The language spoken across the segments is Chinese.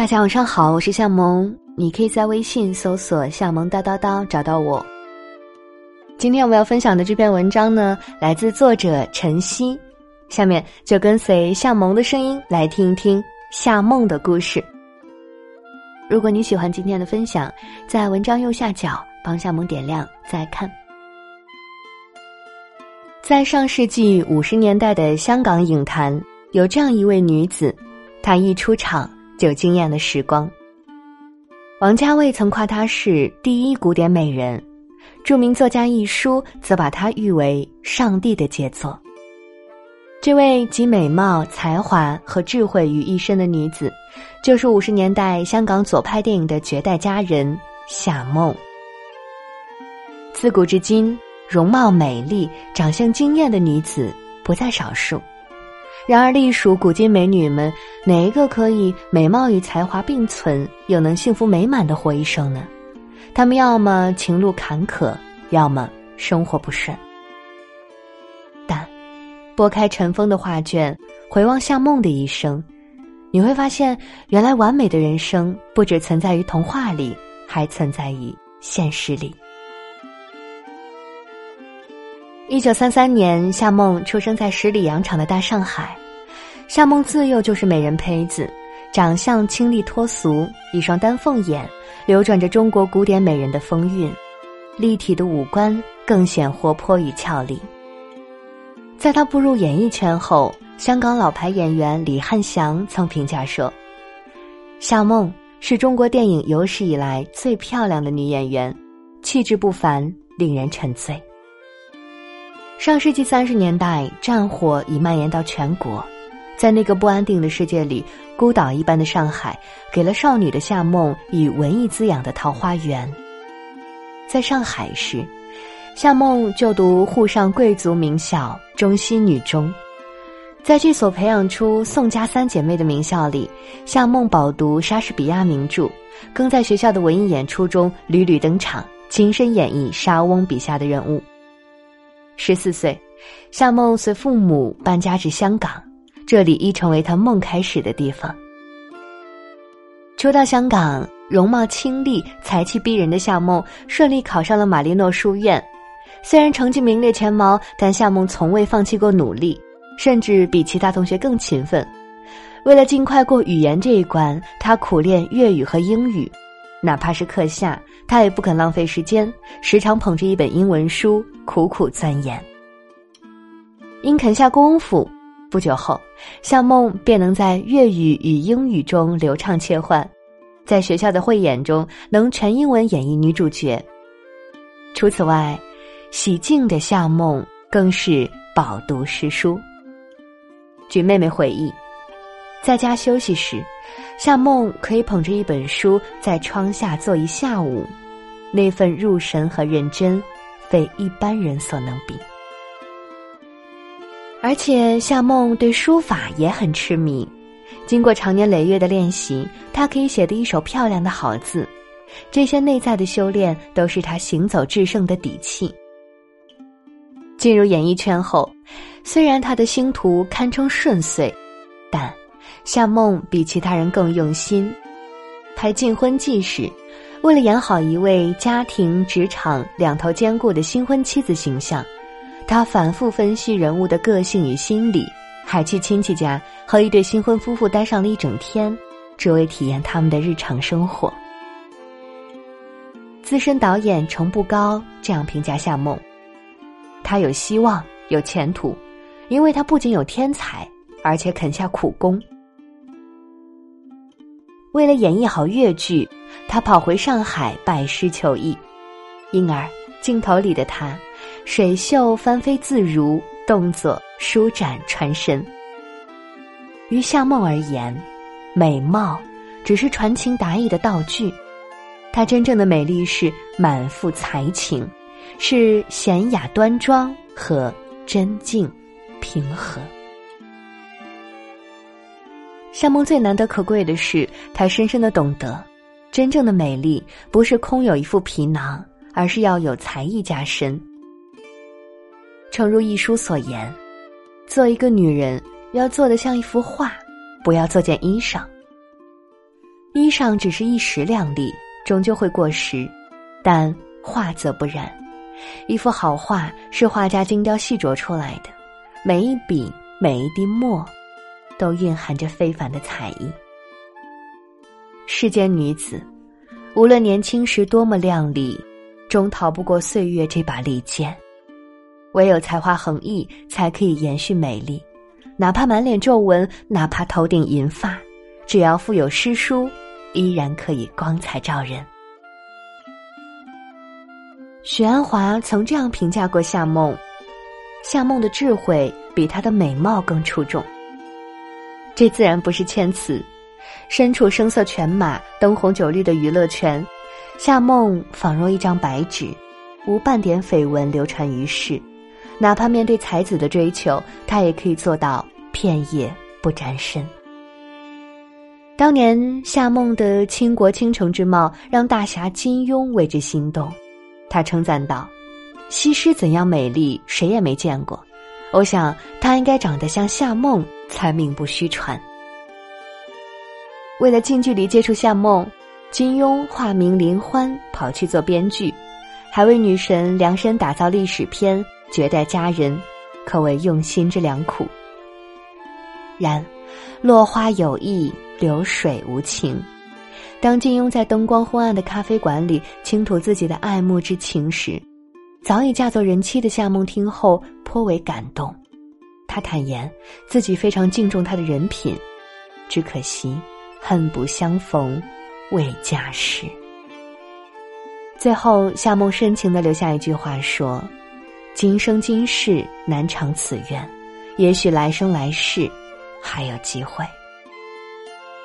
大家晚上好，我是夏萌，你可以在微信搜索“夏萌叨叨叨”找到我。今天我们要分享的这篇文章呢，来自作者晨曦。下面就跟随夏萌的声音来听一听夏梦的故事。如果你喜欢今天的分享，在文章右下角帮夏萌点亮再看。在上世纪五十年代的香港影坛，有这样一位女子，她一出场。就惊艳了时光。王家卫曾夸她是第一古典美人，著名作家一书则把她誉为上帝的杰作。这位集美貌、才华和智慧于一身的女子，就是五十年代香港左派电影的绝代佳人夏梦。自古至今，容貌美丽、长相惊艳的女子不在少数。然而，隶属古今美女们，哪一个可以美貌与才华并存，又能幸福美满的活一生呢？她们要么情路坎坷，要么生活不顺。但，拨开尘封的画卷，回望夏梦的一生，你会发现，原来完美的人生不只存在于童话里，还存在于现实里。一九三三年，夏梦出生在十里洋场的大上海。夏梦自幼就是美人胚子，长相清丽脱俗，一双丹凤眼流转着中国古典美人的风韵，立体的五官更显活泼与俏丽。在她步入演艺圈后，香港老牌演员李汉祥曾评价说：“夏梦是中国电影有史以来最漂亮的女演员，气质不凡，令人沉醉。”上世纪三十年代，战火已蔓延到全国，在那个不安定的世界里，孤岛一般的上海，给了少女的夏梦以文艺滋养的桃花源。在上海时，夏梦就读沪上贵族名校中西女中，在这所培养出宋家三姐妹的名校里，夏梦饱读莎士比亚名著，更在学校的文艺演出中屡屡登场，亲身演绎莎翁笔下的人物。十四岁，夏梦随父母搬家至香港，这里已成为他梦开始的地方。初到香港，容貌清丽、才气逼人的夏梦顺利考上了玛丽诺书院。虽然成绩名列前茅，但夏梦从未放弃过努力，甚至比其他同学更勤奋。为了尽快过语言这一关，他苦练粤语和英语。哪怕是课下，他也不肯浪费时间，时常捧着一本英文书苦苦钻研。因肯下功夫，不久后，夏梦便能在粤语与英语中流畅切换，在学校的汇演中能全英文演绎女主角。除此外，喜静的夏梦更是饱读诗书。据妹妹回忆，在家休息时。夏梦可以捧着一本书在窗下坐一下午，那份入神和认真，非一般人所能比。而且夏梦对书法也很痴迷，经过长年累月的练习，她可以写得一手漂亮的好字。这些内在的修炼，都是她行走制胜的底气。进入演艺圈后，虽然她的星途堪称顺遂，但。夏梦比其他人更用心，拍《禁婚记》时，为了演好一位家庭、职场两头兼顾的新婚妻子形象，他反复分析人物的个性与心理，还去亲戚家和一对新婚夫妇待上了一整天，只为体验他们的日常生活。资深导演程步高这样评价夏梦：“他有希望，有前途，因为他不仅有天才，而且肯下苦功。”为了演绎好越剧，他跑回上海拜师求艺，因而镜头里的他，水袖翻飞自如，动作舒展传神。于夏梦而言，美貌只是传情达意的道具，她真正的美丽是满腹才情，是娴雅端庄和真静平和。夏梦最难得可贵的是，她深深的懂得，真正的美丽不是空有一副皮囊，而是要有才艺加身。诚如一书所言，做一个女人要做的像一幅画，不要做件衣裳。衣裳只是一时靓丽，终究会过时，但画则不然。一幅好画是画家精雕细琢出来的，每一笔每一滴墨，都蕴含着非凡的才艺。世间女子，无论年轻时多么靓丽，终逃不过岁月这把利剑。唯有才华横溢，才可以延续美丽。哪怕满脸皱纹，哪怕头顶银发，只要腹有诗书，依然可以光彩照人。许鞍华曾这样评价过夏梦：夏梦的智慧比她的美貌更出众。这自然不是谦词。身处声色犬马、灯红酒绿的娱乐圈，夏梦仿若一张白纸，无半点绯闻流传于世。哪怕面对才子的追求，她也可以做到片叶不沾身。当年夏梦的倾国倾城之貌，让大侠金庸为之心动。他称赞道：“西施怎样美丽，谁也没见过。我想她应该长得像夏梦，才名不虚传。”为了近距离接触夏梦，金庸化名林欢跑去做编剧，还为女神量身打造历史片《绝代佳人》，可谓用心之良苦。然，落花有意，流水无情。当金庸在灯光昏暗的咖啡馆里倾吐自己的爱慕之情时，早已嫁作人妻的夏梦听后颇为感动。他坦言自己非常敬重他的人品，只可惜恨不相逢未嫁时。最后，夏梦深情的留下一句话说：“今生今世难偿此愿，也许来生来世还有机会。”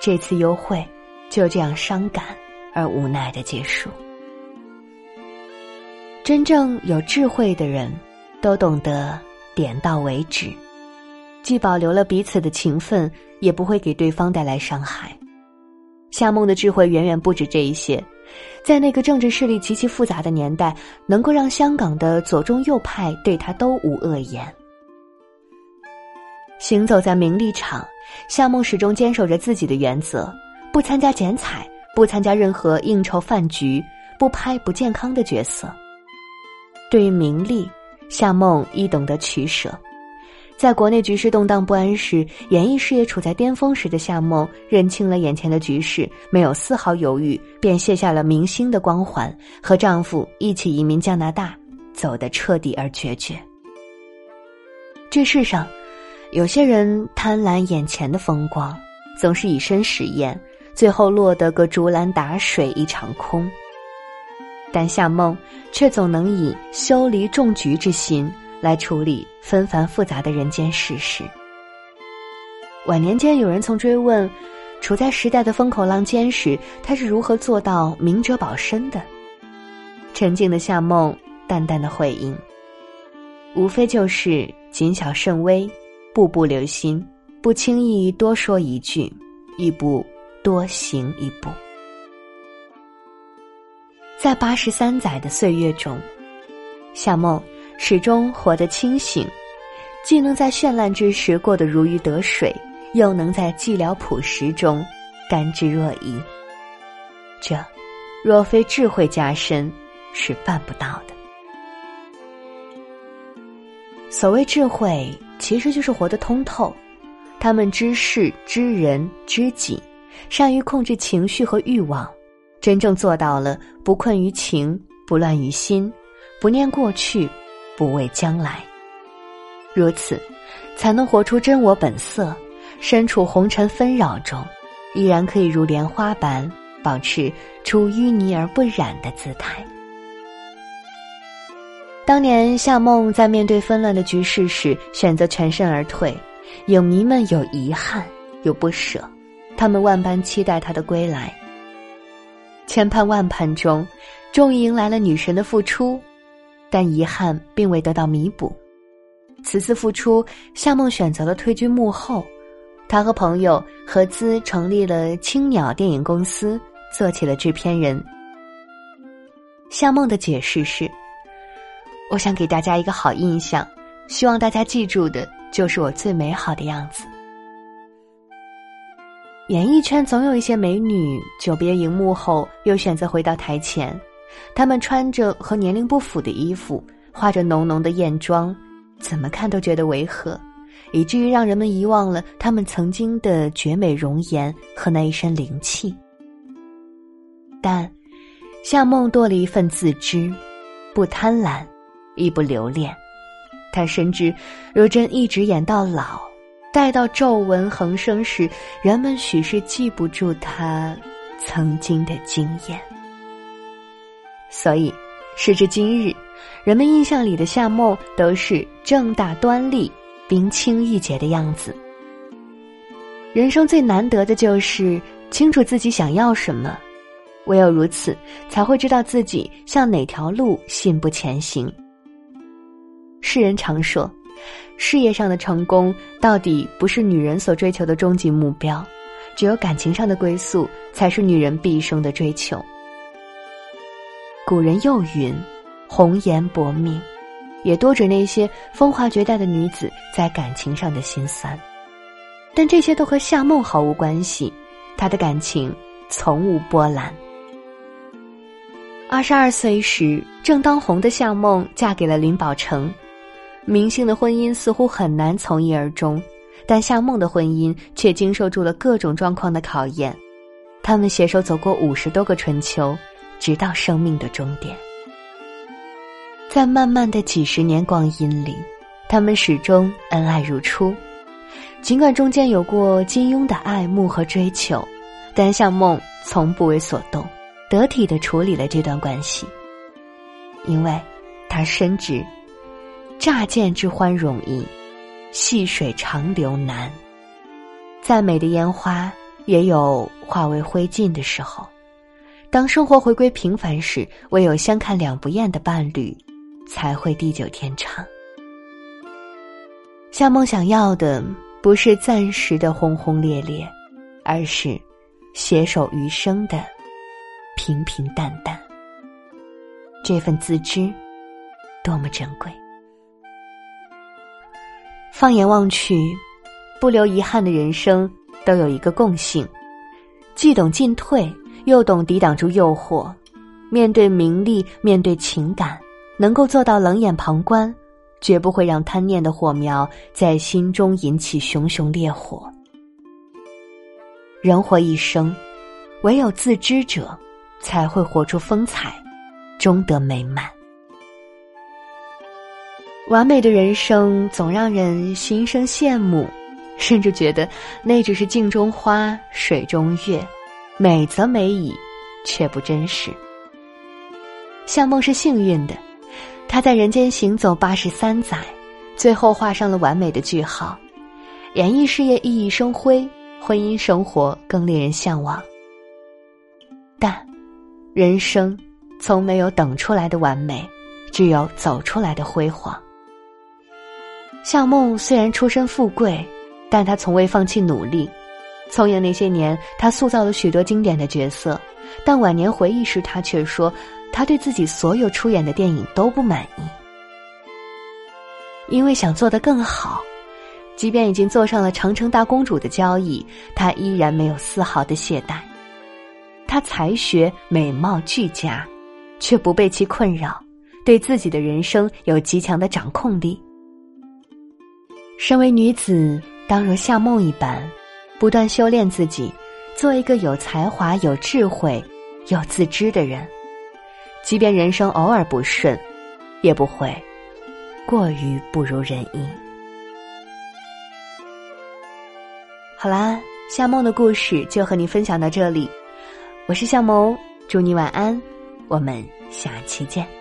这次幽会。就这样伤感而无奈的结束。真正有智慧的人，都懂得点到为止，既保留了彼此的情分，也不会给对方带来伤害。夏梦的智慧远远不止这一些，在那个政治势力极其复杂的年代，能够让香港的左中右派对他都无恶言。行走在名利场，夏梦始终坚守着自己的原则。不参加剪彩，不参加任何应酬饭局，不拍不健康的角色。对于名利，夏梦亦懂得取舍。在国内局势动荡不安时，演艺事业处在巅峰时的夏梦认清了眼前的局势，没有丝毫犹豫，便卸下了明星的光环，和丈夫一起移民加拿大，走得彻底而决绝。这世上，有些人贪婪眼前的风光，总是以身试验。最后落得个竹篮打水一场空。但夏梦却总能以修篱种菊之心来处理纷繁复杂的人间世事。晚年间有人曾追问，处在时代的风口浪尖时，他是如何做到明哲保身的？沉静的夏梦淡淡的回应：无非就是谨小慎微，步步留心，不轻易多说一句，亦不。多行一步，在八十三载的岁月中，夏梦始终活得清醒，既能在绚烂之时过得如鱼得水，又能在寂寥朴实中甘之若饴。这，若非智慧加深，是办不到的。所谓智慧，其实就是活得通透，他们知事、知人、知己。善于控制情绪和欲望，真正做到了不困于情，不乱于心，不念过去，不畏将来。如此，才能活出真我本色，身处红尘纷扰中，依然可以如莲花般保持出淤泥而不染的姿态。当年夏梦在面对纷乱的局势时，选择全身而退，影迷们有遗憾，有不舍。他们万般期待他的归来，千盼万盼中，终于迎来了女神的复出，但遗憾并未得到弥补。此次复出，夏梦选择了退居幕后，他和朋友合资成立了青鸟电影公司，做起了制片人。夏梦的解释是：“我想给大家一个好印象，希望大家记住的就是我最美好的样子。”演艺圈总有一些美女，久别荧幕后又选择回到台前。他们穿着和年龄不符的衣服，化着浓浓的艳妆，怎么看都觉得违和，以至于让人们遗忘了他们曾经的绝美容颜和那一身灵气。但夏梦多了一份自知，不贪婪，亦不留恋。她深知，若真一直演到老。待到皱纹横生时，人们许是记不住他曾经的惊艳。所以，时至今日，人们印象里的夏梦都是正大端立、冰清玉洁的样子。人生最难得的就是清楚自己想要什么，唯有如此，才会知道自己向哪条路信步前行。世人常说。事业上的成功，到底不是女人所追求的终极目标，只有感情上的归宿，才是女人毕生的追求。古人又云：“红颜薄命”，也多指那些风华绝代的女子在感情上的心酸。但这些都和夏梦毫无关系，她的感情从无波澜。二十二岁时，正当红的夏梦嫁给了林宝成。明星的婚姻似乎很难从一而终，但夏梦的婚姻却经受住了各种状况的考验。他们携手走过五十多个春秋，直到生命的终点。在漫漫的几十年光阴里，他们始终恩爱如初。尽管中间有过金庸的爱慕和追求，但向梦从不为所动，得体的处理了这段关系，因为他深知。乍见之欢容易，细水长流难。再美的烟花也有化为灰烬的时候。当生活回归平凡时，唯有相看两不厌的伴侣，才会地久天长。夏梦想要的不是暂时的轰轰烈烈，而是携手余生的平平淡淡。这份自知，多么珍贵。放眼望去，不留遗憾的人生都有一个共性：既懂进退，又懂抵挡住诱惑。面对名利，面对情感，能够做到冷眼旁观，绝不会让贪念的火苗在心中引起熊熊烈火。人活一生，唯有自知者，才会活出风采，终得美满。完美的人生总让人心生羡慕，甚至觉得那只是镜中花、水中月，美则美矣，却不真实。夏梦是幸运的，她在人间行走八十三载，最后画上了完美的句号。演艺事业熠熠生辉，婚姻生活更令人向往。但，人生从没有等出来的完美，只有走出来的辉煌。夏梦虽然出身富贵，但她从未放弃努力。从影那些年，她塑造了许多经典的角色，但晚年回忆时，她却说，她对自己所有出演的电影都不满意，因为想做得更好。即便已经坐上了长城大公主的交易，她依然没有丝毫的懈怠。她才学美貌俱佳，却不被其困扰，对自己的人生有极强的掌控力。身为女子，当如夏梦一般，不断修炼自己，做一个有才华、有智慧、有自知的人。即便人生偶尔不顺，也不会过于不如人意。好啦，夏梦的故事就和你分享到这里。我是夏萌，祝你晚安，我们下期见。